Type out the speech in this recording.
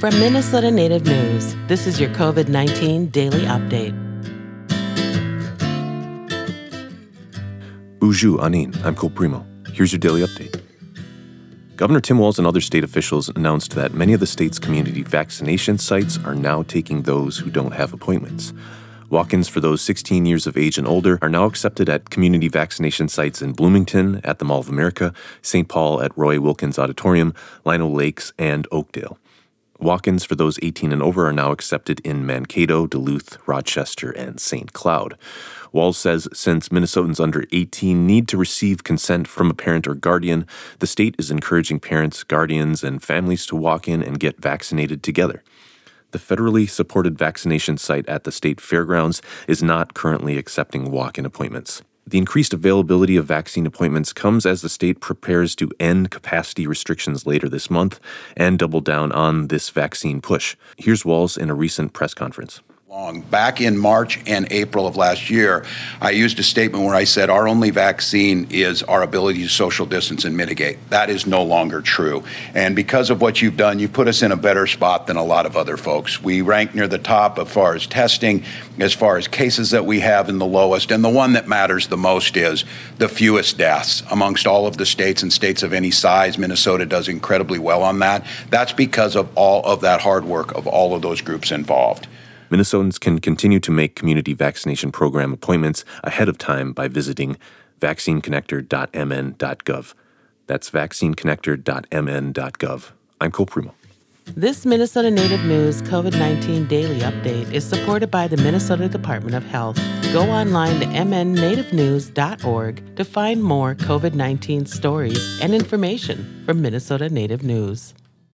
From Minnesota Native News, this is your COVID 19 daily update. Uju Anin, I'm Cole Premo. Here's your daily update. Governor Tim Walz and other state officials announced that many of the state's community vaccination sites are now taking those who don't have appointments. Walk ins for those 16 years of age and older are now accepted at community vaccination sites in Bloomington, at the Mall of America, St. Paul at Roy Wilkins Auditorium, Lino Lakes, and Oakdale. Walk ins for those 18 and over are now accepted in Mankato, Duluth, Rochester, and St. Cloud. Walz says since Minnesotans under 18 need to receive consent from a parent or guardian, the state is encouraging parents, guardians, and families to walk in and get vaccinated together. The federally supported vaccination site at the state fairgrounds is not currently accepting walk in appointments. The increased availability of vaccine appointments comes as the state prepares to end capacity restrictions later this month and double down on this vaccine push. Here's Walz in a recent press conference long. Back in March and April of last year, I used a statement where I said our only vaccine is our ability to social distance and mitigate. That is no longer true. And because of what you've done, you've put us in a better spot than a lot of other folks. We rank near the top as far as testing, as far as cases that we have in the lowest. And the one that matters the most is the fewest deaths amongst all of the states and states of any size. Minnesota does incredibly well on that. That's because of all of that hard work of all of those groups involved. Minnesotans can continue to make community vaccination program appointments ahead of time by visiting vaccineconnector.mn.gov. That's vaccineconnector.mn.gov. I'm Cole Premo. This Minnesota Native News COVID 19 daily update is supported by the Minnesota Department of Health. Go online to mnnativenews.org to find more COVID 19 stories and information from Minnesota Native News.